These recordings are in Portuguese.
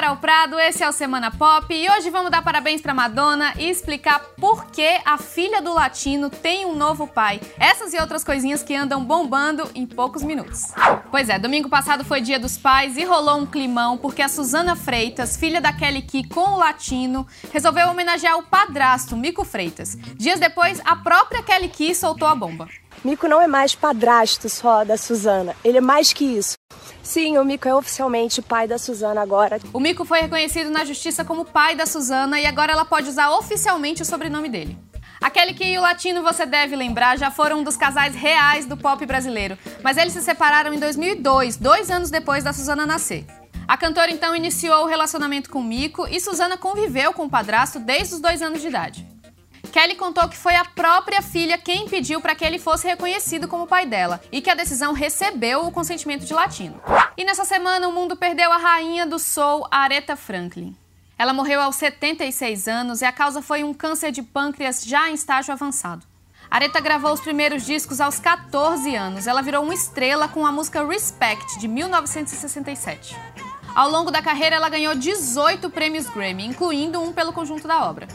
Carol Prado, esse é o Semana Pop e hoje vamos dar parabéns para Madonna e explicar por que a filha do latino tem um novo pai. Essas e outras coisinhas que andam bombando em poucos minutos. Pois é, domingo passado foi Dia dos Pais e rolou um climão porque a Suzana Freitas, filha da Kelly Key com o latino, resolveu homenagear o padrasto, Mico Freitas. Dias depois, a própria Kelly Key soltou a bomba. Mico não é mais padrasto só da Suzana, ele é mais que isso. Sim, o Mico é oficialmente pai da Suzana agora. O Mico foi reconhecido na justiça como pai da Suzana e agora ela pode usar oficialmente o sobrenome dele. Aquele que o latino você deve lembrar já foram um dos casais reais do pop brasileiro, mas eles se separaram em 2002, dois anos depois da Suzana nascer. A cantora então iniciou o relacionamento com o Mico e Suzana conviveu com o padrasto desde os dois anos de idade. Kelly contou que foi a própria filha quem pediu para que ele fosse reconhecido como pai dela e que a decisão recebeu o consentimento de latino. E nessa semana o mundo perdeu a rainha do soul, Aretha Franklin. Ela morreu aos 76 anos e a causa foi um câncer de pâncreas já em estágio avançado. Aretha gravou os primeiros discos aos 14 anos. Ela virou uma estrela com a música Respect, de 1967. Ao longo da carreira, ela ganhou 18 prêmios Grammy, incluindo um pelo conjunto da obra.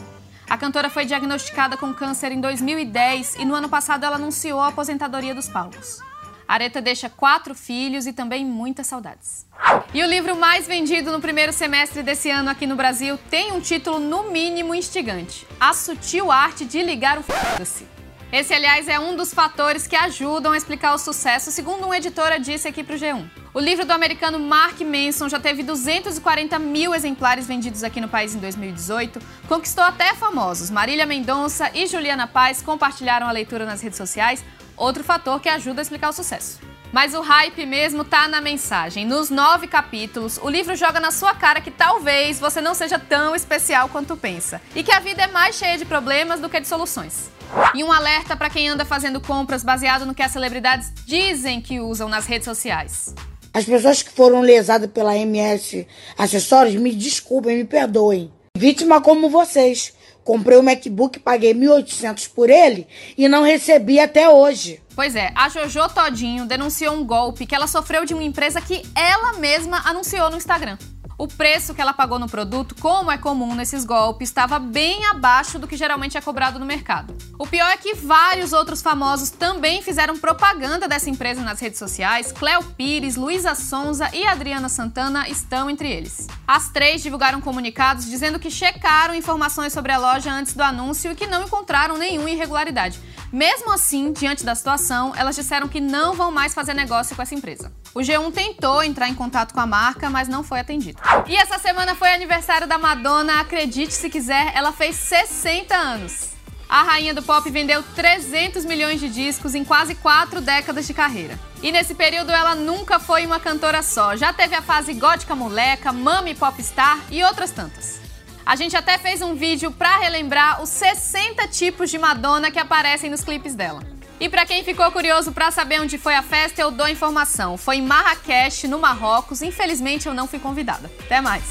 A cantora foi diagnosticada com câncer em 2010 e no ano passado ela anunciou a aposentadoria dos palcos. Areta deixa quatro filhos e também muitas saudades. E o livro mais vendido no primeiro semestre desse ano aqui no Brasil tem um título no mínimo instigante: A Sutil Arte de Ligar o Foda-se. Esse, aliás, é um dos fatores que ajudam a explicar o sucesso, segundo um editora disse aqui para o G1. O livro do americano Mark Manson já teve 240 mil exemplares vendidos aqui no país em 2018, conquistou até famosos. Marília Mendonça e Juliana Paz compartilharam a leitura nas redes sociais, outro fator que ajuda a explicar o sucesso. Mas o hype mesmo tá na mensagem. Nos nove capítulos, o livro joga na sua cara que talvez você não seja tão especial quanto pensa. E que a vida é mais cheia de problemas do que de soluções. E um alerta para quem anda fazendo compras baseado no que as celebridades dizem que usam nas redes sociais. As pessoas que foram lesadas pela MS Acessórios, me desculpem, me perdoem. Vítima como vocês. Comprei o um MacBook, paguei 1.800 por ele e não recebi até hoje. Pois é, a Jojo Todinho denunciou um golpe que ela sofreu de uma empresa que ela mesma anunciou no Instagram. O preço que ela pagou no produto, como é comum nesses golpes, estava bem abaixo do que geralmente é cobrado no mercado. O pior é que vários outros famosos também fizeram propaganda dessa empresa nas redes sociais. Cléo Pires, Luísa Sonza e Adriana Santana estão entre eles. As três divulgaram comunicados dizendo que checaram informações sobre a loja antes do anúncio e que não encontraram nenhuma irregularidade. Mesmo assim, diante da situação, elas disseram que não vão mais fazer negócio com essa empresa. O G1 tentou entrar em contato com a marca, mas não foi atendido. E essa semana foi aniversário da Madonna, acredite se quiser, ela fez 60 anos. A rainha do pop vendeu 300 milhões de discos em quase quatro décadas de carreira. E nesse período ela nunca foi uma cantora só, já teve a fase gótica moleca, mami popstar e outras tantas. A gente até fez um vídeo para relembrar os 60 tipos de Madonna que aparecem nos clipes dela. E para quem ficou curioso para saber onde foi a festa, eu dou informação. Foi em Marrakech, no Marrocos. Infelizmente, eu não fui convidada. Até mais.